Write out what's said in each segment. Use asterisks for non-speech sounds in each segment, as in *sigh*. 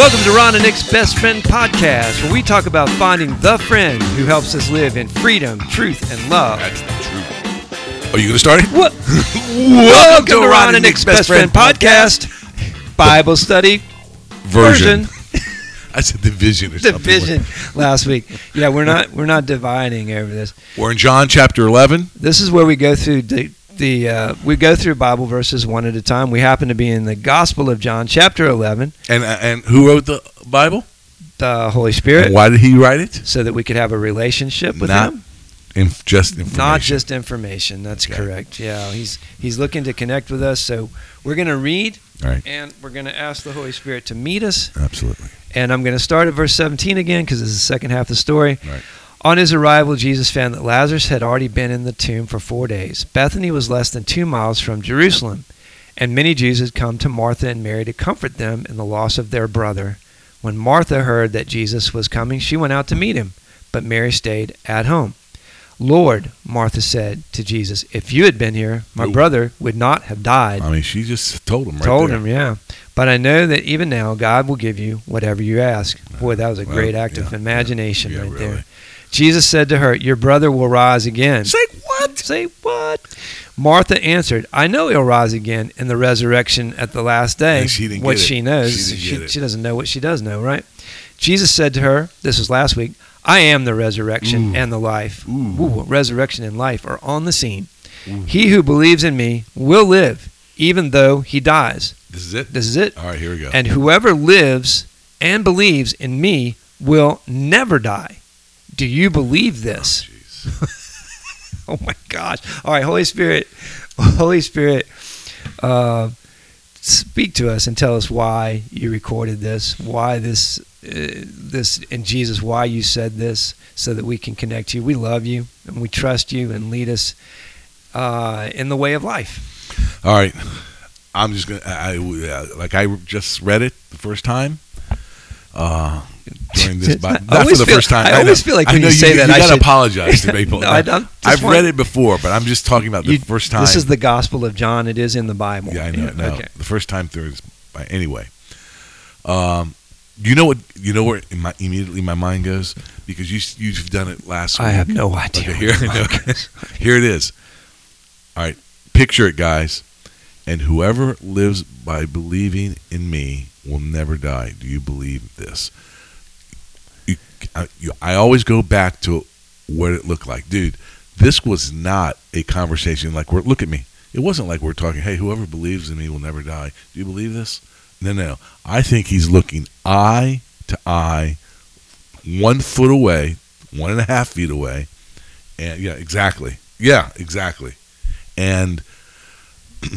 Welcome to Ron and Nick's Best Friend Podcast, where we talk about finding the friend who helps us live in freedom, truth, and love. That's not true. Are you going to start it? What? *laughs* Welcome to Ron and Nick's Best Friend Podcast, Bible study version. *laughs* I said division or something. Last week. Yeah, we're not we're not dividing over this. We're in John chapter 11. This is where we go through the, the uh, we go through Bible verses one at a time. We happen to be in the Gospel of John, chapter eleven. And and who wrote the Bible? The Holy Spirit, And why did he write it? so that we could have a relationship with Not Him. Inf- just information. Not just information. That's Okay. correct. Yeah, he's he's looking to connect with us. So we're going to read, right. and we're going to ask the Holy Spirit to meet us. Absolutely. And I'm going to start at verse 17 again because this is the second half of the story. Right. On his arrival, Jesus found that Lazarus had already been in the tomb for four days. Bethany was less than two miles from Jerusalem, and many Jews had come to Martha and Mary to comfort them in the loss of their brother. When Martha heard that Jesus was coming, she went out to meet him, but Mary stayed at home. Lord, Martha said to Jesus, if you had been here, my Ooh. brother would not have died. I mean, she just told him right Told there. him, yeah. But I know that even now, God will give you whatever you ask. Boy, that was a Well, great act of yeah, imagination yeah, right really. there. Jesus said to her, Your brother will rise again. Say what? Say what? Martha answered, I know he'll rise again in the resurrection at the last day. And she didn't what get it. she knows. She she, she doesn't know what she does know, right? Jesus said to her, This was last week, I am the resurrection Ooh. and the life. Ooh. Ooh, resurrection and life are on the scene. Ooh. He who believes in me will live, even though he dies. This is it? This is it. All right, here we go. And whoever lives and believes in me will never die. Do you believe this? Oh. *laughs* Oh my gosh. All right, Holy Spirit, Holy Spirit, uh, speak to us and tell us why you recorded this, why this, uh, this, and Jesus, why you said this, so that we can connect you. We love you and we trust you and lead us uh, in the way of life. All right. I'm just going to, I, I- like I just read it the first time. Uh, during this, I not for the feel- first time. I know. always feel like I when know you say that, you I gotta should- apologize to *laughs* people. No, I don't- just I've want- read it before, but I'm just talking about the You- first time. This is the Gospel of John. It is in the Bible. Yeah, I know. No, Okay. the first time through. Is, anyway, um, you know what? You know where my, immediately my mind goes because you you've done it last week. I have no idea. Okay, here, no, *laughs* here it is. All right, picture it, guys. And whoever lives by believing in me will never die. Do you believe this? I, you, I always go back to what it looked like, dude. This was not a conversation like we're. Look at me. It wasn't like we're talking. Hey, whoever believes in me will never die. Do you believe this? No, no. I think he's looking eye to eye, one foot away, one and a half feet away, and yeah, exactly. Yeah, exactly. And *coughs*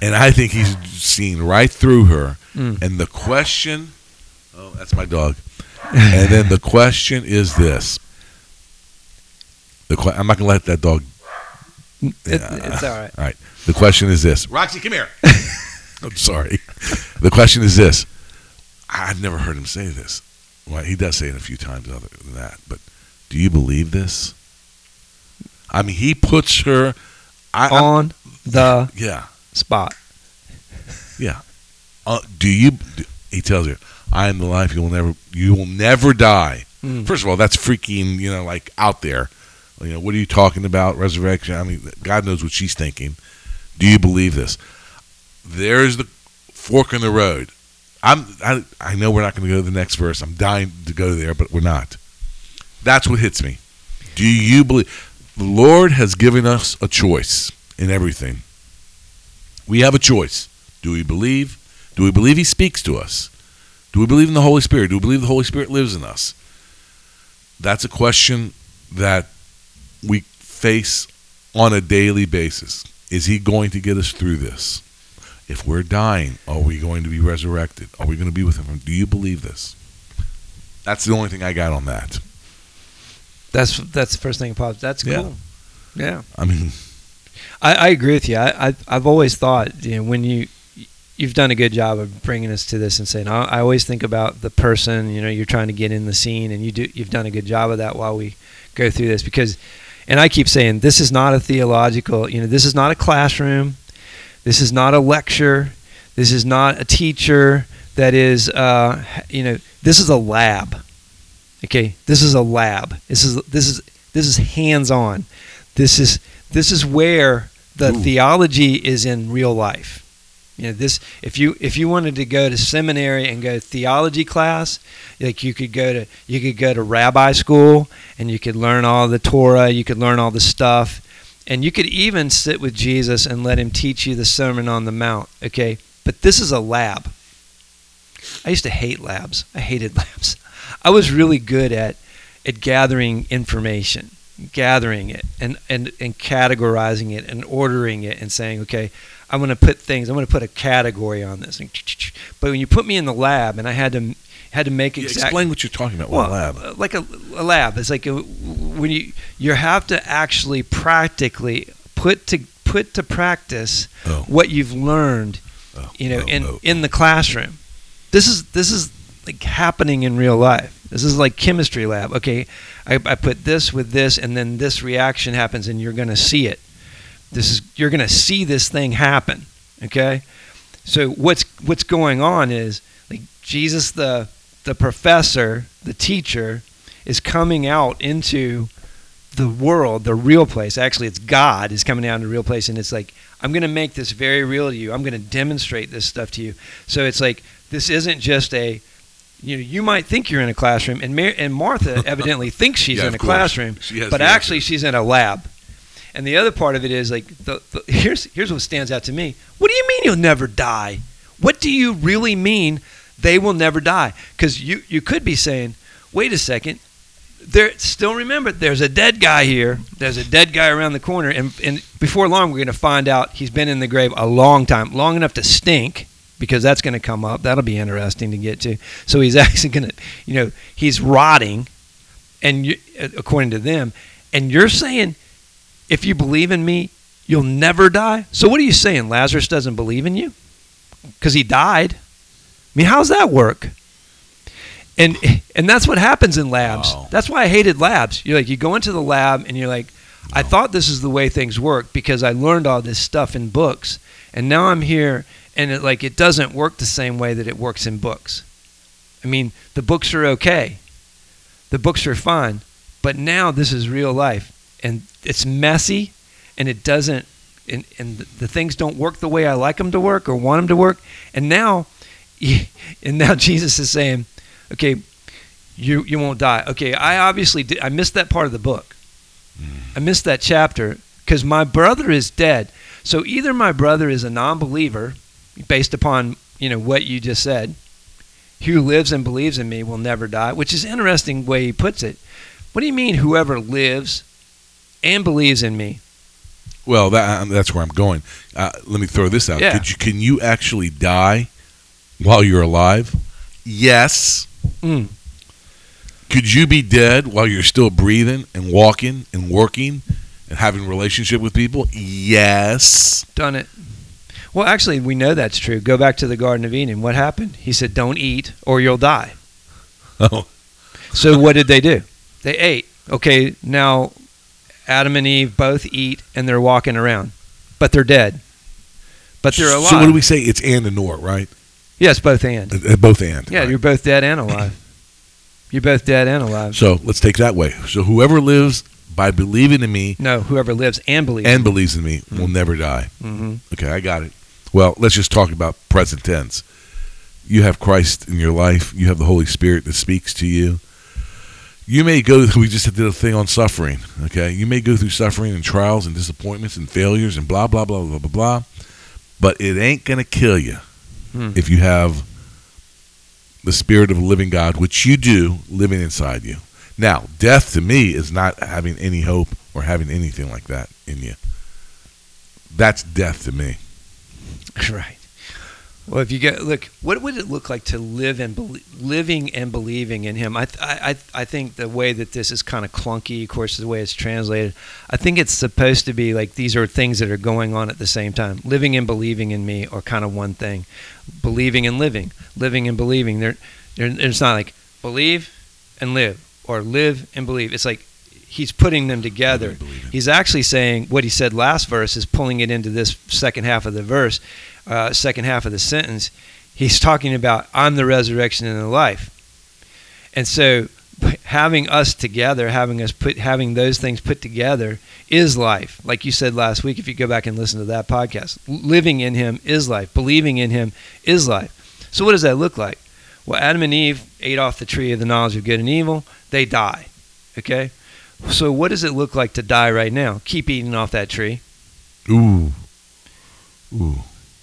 and I think he's seen right through her. Mm. And the question, oh, that's my dog. and then the question is this: the que- I'm not gonna let that dog. It, Yeah. it's all right. All right. The question is this: Roxy, come here. *laughs* I'm sorry. The question is this: I've never heard him say this. Well, he does say it a few times other than that. But do you believe this? I mean, he puts her. I, I'm- On the yeah. spot. Yeah. Uh, do you? Do, he tells her, "I am the life. You will never. You will never die." Mm. First of all, that's freaking. You know, like out there. You know, what are you talking about? Resurrection. I mean, God knows what she's thinking. Do you believe this? There's the fork in the road. I'm. I, I know we're not going to go to the next verse. I'm dying to go there, but we're not. That's what hits me. Do you believe? The Lord has given us a choice in everything. We have a choice. Do we believe? Do we believe He speaks to us? Do we believe in the Holy Spirit? Do we believe the Holy Spirit lives in us? That's a question that we face on a daily basis. Is He going to get us through this? If we're dying, are we going to be resurrected? Are we going to be with Him? Do you believe this? That's the only thing I got on that. That's that's the first thing that pops. That's Yeah. cool. Yeah, I mean, I, I agree with you. I, I I've always thought you know when you you've done a good job of bringing us to this and saying I, I always think about the person. You know, you're trying to get in the scene, and you do you've done a good job of that while we go through this because, and I keep saying this is not a theological. You know, this is not a classroom. This is not a lecture. This is not a teacher that is, uh, you know, this is a lab. Okay, this is a lab. This is this is this is hands-on. This is this is where the Ooh. theology is in real life. You know, this if you if you wanted to go to seminary and go theology class, like you could go to you could go to rabbi school and you could learn all the Torah, you could learn all the stuff, and you could even sit with Jesus and let him teach you the Sermon on the Mount. Okay, but this is a lab. I used to hate labs. I hated *laughs* labs. I was really good at at gathering information, gathering it and, and, and categorizing it and ordering it and saying, okay, I'm going to put things, I'm going to put a category on this. But when you put me in the lab and I had to had to make exact Explain what you're talking about. well, lab. uh, like a, a lab. It's like a, when you you have to actually practically put to put to practice Oh. what you've learned, Oh, you know, oh, in oh. in the classroom. This is this is like happening in real life. This is like chemistry lab. Okay, I, I put this with this, and then this reaction happens, and you're going to see it. This is you're going to see this thing happen. Okay, so what's what's going on is like Jesus the the professor, the teacher, is coming out into the world, the real place. Actually, it's God is coming down to the real place, and it's like I'm going to make this very real to you. I'm going to demonstrate this stuff to you. So it's like this isn't just a you know, you might think you're in a classroom, and Mar- and Martha *laughs* evidently thinks she's Yeah, in a course. classroom, but actually answer. she's in a lab. And the other part of it is like the, the here's here's what stands out to me. What do you mean you'll never die? What do you really mean they will never die? Because you you could be saying, wait a second, there still remember there's a dead guy here. There's a dead guy around the corner, and and before long we're going to find out he's been in the grave a long time, long enough to stink. Because that's going to come up. That'll be interesting to get to. So he's *laughs* actually going to, you know, he's rotting, and you, according to them, and you're saying if you believe in me, you'll never die. So what are you saying? Lazarus doesn't believe in you because he died. I mean, how's that work? And and that's what happens in labs. Wow. That's why I hated labs. You're like you go into the lab and you're like, I thought this is the way things work because I learned all this stuff in books, and now I'm here and it like it doesn't work the same way that it works in books. I mean, the books are okay. The books are fine, but now this is real life and it's messy and it doesn't and, and the things don't work the way I like them to work or want them to work. And now *laughs* and now Jesus is saying, "Okay, you you won't die." Okay, I obviously did, I missed that part of the book. Hmm. I missed that chapter cuz my brother is dead. So either my brother is a non-believer based upon, you know, what you just said, who lives and believes in me will never die, which is interesting way he puts it. What do you mean whoever lives and believes in me? Well, that, um, that's where I'm going. Uh, let me throw this out. Yeah. Could you, can you actually die while you're alive? Yes. Mm. Could you be dead while you're still breathing and walking and working and having relationship with people? Yes. Done it. Well, actually, we know that's true. Go back to the Garden of Eden. What happened? He said, "Don't eat, or you'll die." *laughs* Oh, So what did they do? They ate. Okay, now Adam and Eve both eat, and they're walking around, but they're dead. But they're alive. So what do we say? It's and and nor, right? Yes, both and. Uh, uh, Both and. Yeah, right. you're both dead and alive. *laughs* You're both dead and alive. So let's take that way. So whoever lives by believing in me No, whoever lives and believes. and believes in me will never die. hmm Okay, I got it. Well, let's just talk about present tense. You have Christ in your life. You have the Holy Spirit that speaks to you. You may go. We just did a thing on suffering. Okay, you may go through suffering and trials and disappointments and failures and blah blah blah blah blah blah. But it ain't gonna kill you Hmm. if you have the Spirit of a living God, which you do, living inside you. Now, death to me is not having any hope or having anything like that in you. That's death to me. Right. Well, if you get look, what would it look like to live and belie- living and believing in Him? I, I, I think the way that this is kind of clunky, of course, the way it's translated. I think it's supposed to be like these are things that are going on at the same time. Living and believing in me are kind of one thing. Believing and living, living and believing. They're, they're, it's not like believe and live or live and believe. It's like He's putting them together. Living and believing. He's actually saying what he said last verse is pulling it into this second half of the verse. Uh, second half of the sentence, he's talking about I'm the resurrection and the life. And so having us together, having us put having those things put together is life. Like you said last week if you go back and listen to that podcast. Living in him is life. Believing in him is life. So what does that look like? Well, Adam and Eve ate off the tree of the knowledge of good and evil. They die. Okay? So what does it look like to die right now? Keep eating off that tree. Ooh. Ooh.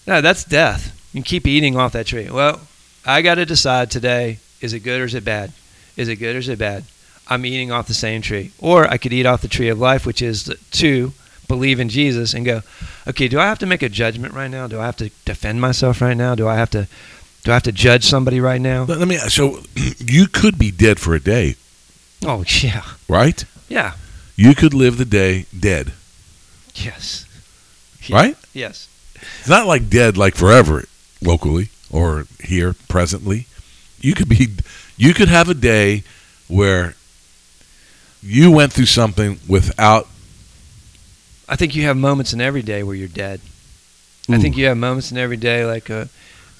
No, that's death. You keep eating off that tree. Well, I got to decide today is it good or is it bad? Is it good or is it bad? I'm eating off the same tree. Or I could eat off the tree of life, which is to believe in Jesus and go, okay, do I have to make a judgment right now? Do I have to defend myself right now? Do I have to do I have to judge somebody right now? Let me. So *clears throat* you could be dead for a day, Oh yeah. right? Yeah. You could live the day dead, Yes. right? Yes. It's not like dead like forever locally or here presently. You could be you could have a day where you went through something without I think you have moments in every day where you're dead. I think you have moments in every day like uh,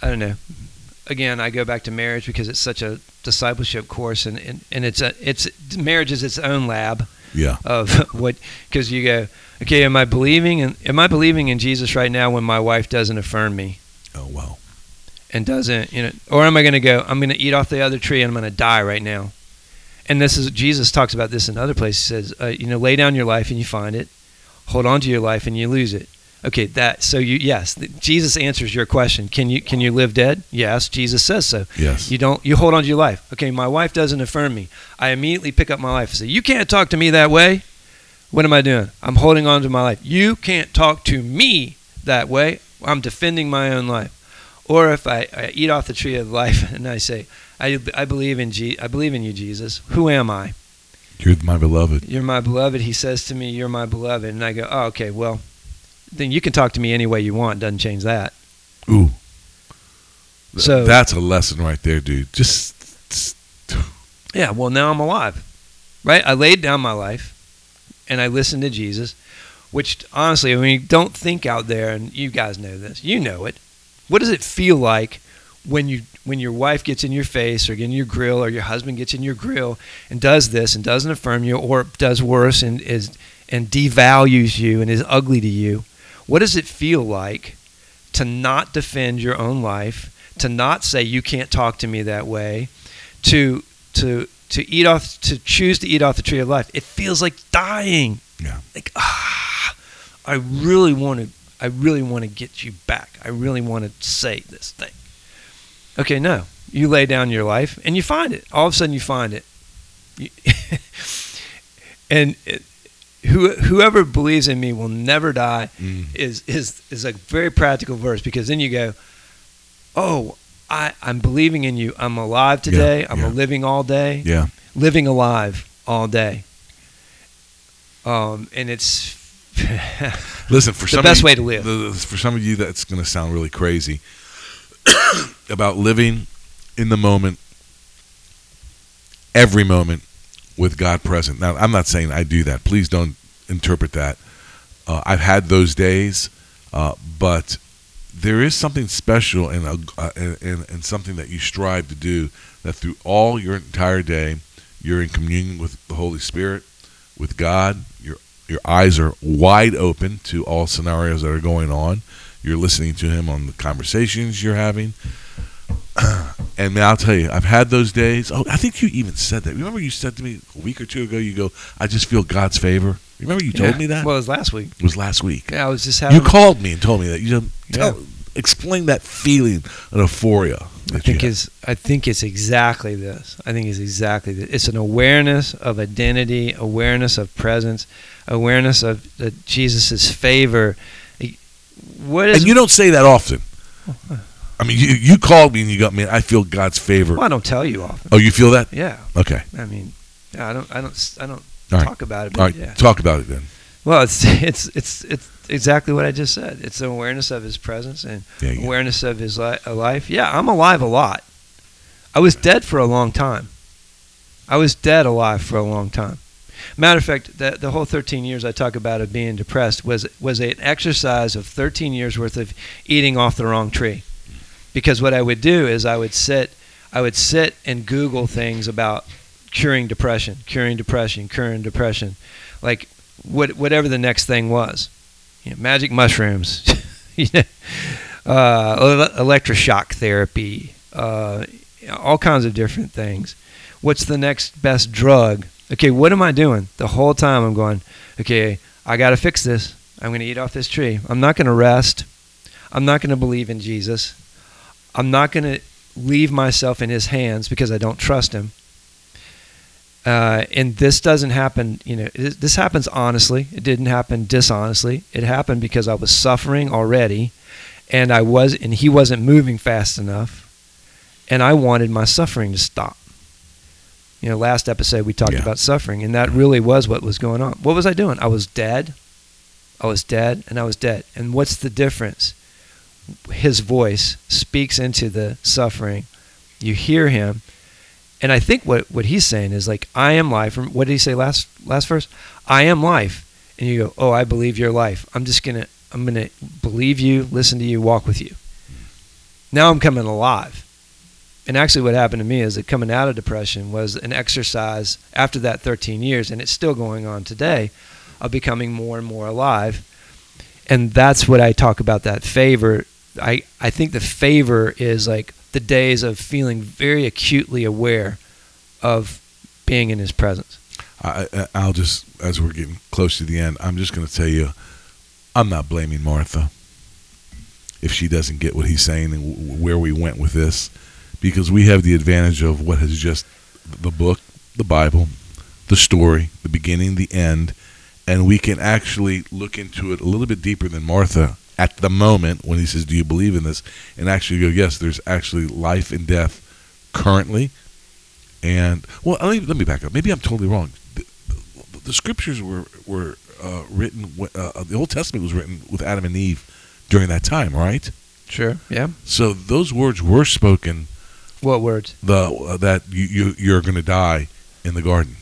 I don't know. Again, I go back to marriage because it's such a discipleship course and, and, and it's a it's marriage is its own lab yeah. of *laughs* what because you go okay am I believing in am I believing in Jesus right now when my wife doesn't affirm me? Oh wow. and doesn't you know or am I going to go I'm going to eat off the other tree and I'm going to die right now? And this is Jesus talks about this in other places. He says uh, you know lay down your life and you find it. Hold on to your life and you lose it. Okay that so you yes Jesus answers your question. Can you can you live dead? Yes Jesus says so. Yes. you don't you hold on to your life. Okay my wife doesn't affirm me. I immediately pick up my life and say you can't talk to me that way what am I doing I'm holding on to my life you can't talk to me that way I'm defending my own life or if I, I eat off the tree of life *laughs* and I say, I, I believe in Je- I believe in you, Jesus. Who am I? You're my beloved. You're my beloved. He says to me, You're my beloved. And I go, Oh, okay, well, then you can talk to me any way you want. Doesn't change that. Ooh. So- that's a lesson right there, dude. Just, just- Yeah, well, now I'm alive. Right? I laid down my life and I listened to Jesus, which honestly, I mean, don't think out there, and you guys know this. You know it. What does it feel like when you when your wife gets in your face or in your grill or your husband gets in your grill and does this and doesn't affirm you or does worse and is and devalues you and is ugly to you? What does it feel like to not defend your own life, to not say you can't talk to me that way, to to to eat off to choose to eat off the tree of life? It feels like dying. Yeah. Like ah, I really want to. I really want to get you back. I really want to say this thing. Okay, no. You lay down your life and you find it. All of a sudden, you find it. You- *laughs* and it, who, whoever believes in me will never die mm, is is is a very practical verse because then you go, oh, I I'm believing in you. I'm alive today. I'm yeah. living all day. yeah. Living alive all day. Um, and it's *laughs* Listen, for *laughs* The some best of you, way to live. the- for some of you, that's going to sound really crazy *coughs* about living in the moment, every moment with God present. Now, I'm not saying I do that. Please don't interpret that. Uh, I've had those days, uh, but there is something special uh, and, and, and something that you strive to do that through all your entire day, you're in communion with the Holy Spirit, with God. Your your eyes are wide open to all scenarios that are going on. You're listening to Him on the conversations you're having. *clears throat* and I'll tell you, I've had those days. Oh, I think you even said that. Remember, you said to me a week or two ago. You go, "I just feel God's favor." Remember, you told Yeah. me that. Well, it was last week. it was last week. Yeah, I was just having. You called me and told me that. You know, Yeah. tell, explain that feeling of euphoria. I think is I think it's exactly this. I think it's exactly this. It's an awareness of identity, awareness of presence, awareness of uh, Jesus' favor. What is? and you don't say that often. I mean, you, you called me and you got me. I feel God's favor. well, I don't tell you often. Oh, you feel that? Yeah, Okay. I mean, yeah, I don't, I don't, I don't All right. talk about it. But All right. yeah. Talk about it then. Well, it's *laughs* it's it's it's exactly what I just said. It's an awareness of His presence and Yeah, awareness of His li- life. Yeah, I'm alive a lot. I was dead for a long time. I was dead alive for a long time. Matter of fact, the, the whole 13 years I talk about of being depressed was was an exercise of 13 years worth of eating off the wrong tree. Because what I would do is I would sit I would sit and Google things about curing depression, curing depression, curing depression, like what, whatever the next thing was. You know, magic mushrooms, *laughs* uh, electroshock therapy, uh, all kinds of different things. What's the next best drug? Okay, what am I doing? The whole time I'm going, okay, I got to fix this. I'm going to eat off this tree. I'm not going to rest. I'm not going to believe in Jesus. I'm not going to leave myself in his hands because I don't trust him. Uh, and this doesn't happen, you know, this happens honestly. It didn't happen dishonestly. It happened because I was suffering already and I was and he wasn't moving fast enough and I wanted my suffering to stop. You know, last episode we talked yeah. about suffering and that really was what was going on. What was I doing? I was dead. I was dead and I was dead. And what's the difference? His voice speaks into the suffering. You hear him and I think what, what he's saying is like, I am life. What did he say last last verse? I am life. And you go, oh, I believe your life. I'm just gonna I'm gonna believe you, listen to you, walk with you. Now I'm coming alive. And actually, what happened to me is that coming out of depression was an exercise after that 13 years, and it's still going on today, of becoming more and more alive. And that's what I talk about that favor. I, I think the favor is like the days of feeling very acutely aware of being in his presence. I, I'll just, as we're getting close to the end, I'm just going to tell you, I'm not blaming Martha if she doesn't get what he's saying and where we went with this, because we have the advantage of what has just the book, the Bible, the story, the beginning, the end, and we can actually look into it a little bit deeper than Martha at the moment when he says, "Do you believe in this?" and actually go, "Yes, there's actually life and death currently." And well, let me, let me back up. Maybe I'm totally wrong. The, the, the scriptures were were uh, written. Uh, the Old Testament was written with Adam and Eve during that time, right? Sure. Yeah. So those words were spoken. What words? The uh, that you, you you're going to die in the garden.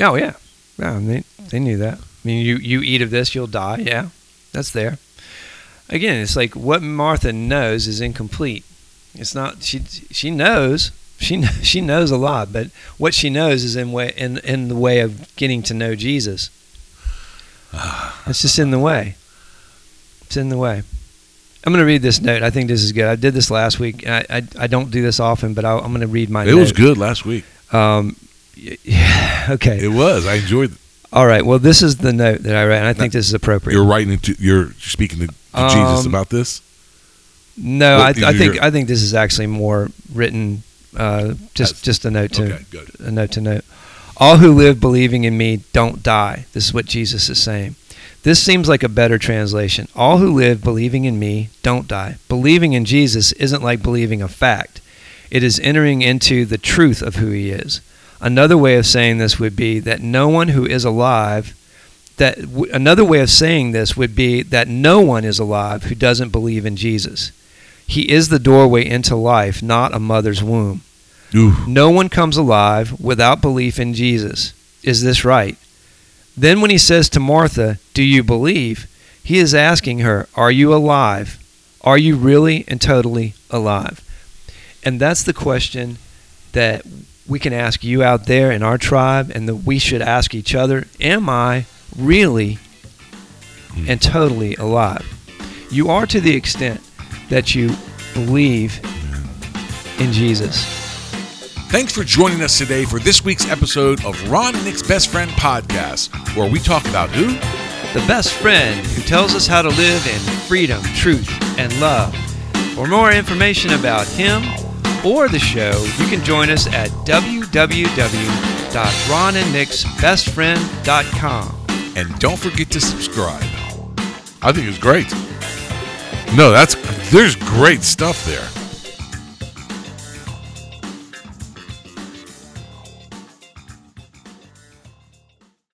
Oh yeah, yeah. They they knew that. I mean, you you eat of this, you'll die. Yeah, that's there again, it's like what Martha knows is incomplete. It's not she she knows she *laughs* she knows a lot, but what she knows is in way in in the way of getting to know Jesus. It's just in the way. It's in the way. I'm going to read this note. I think this is good. I did this last week. I I, I don't do this often, but I, am going to read my. Note. It note. was good last week. Um, yeah, *laughs* okay. It was. I enjoyed. It. All right. Well, this is the note that I read, and I think this is appropriate. You're writing to. You're speaking to um, Jesus about this? No, I, I, think I think this is actually more written. Uh, just just a note to okay, a note to note. All who live believing in me don't die. This is what Jesus is saying. This seems like a better translation. All who live believing in me don't die. Believing in Jesus isn't like believing a fact. It is entering into the truth of who he is. Another way of saying this would be that no one who is alive that w- another way of saying this would be that no one is alive who doesn't believe in Jesus. He is the doorway into life, not a mother's womb. No one comes alive without belief in Jesus. Is this right? Then, when he says to Martha, Do you believe? he is asking her, Are you alive? Are you really and totally alive? And that's the question that we can ask you out there in our tribe and that we should ask each other Am I really mm. and totally alive. You are to the extent that you believe in Jesus. Thanks for joining us today for this week's episode of Ron and Nick's Best Friend podcast, where we talk about who? The best friend who tells us how to live in freedom, truth, and love. For more information about him or the show, you can join us at www.ronandnicksbestfriend.com. And don't forget to subscribe. I think it's great. No, that's there's great stuff there.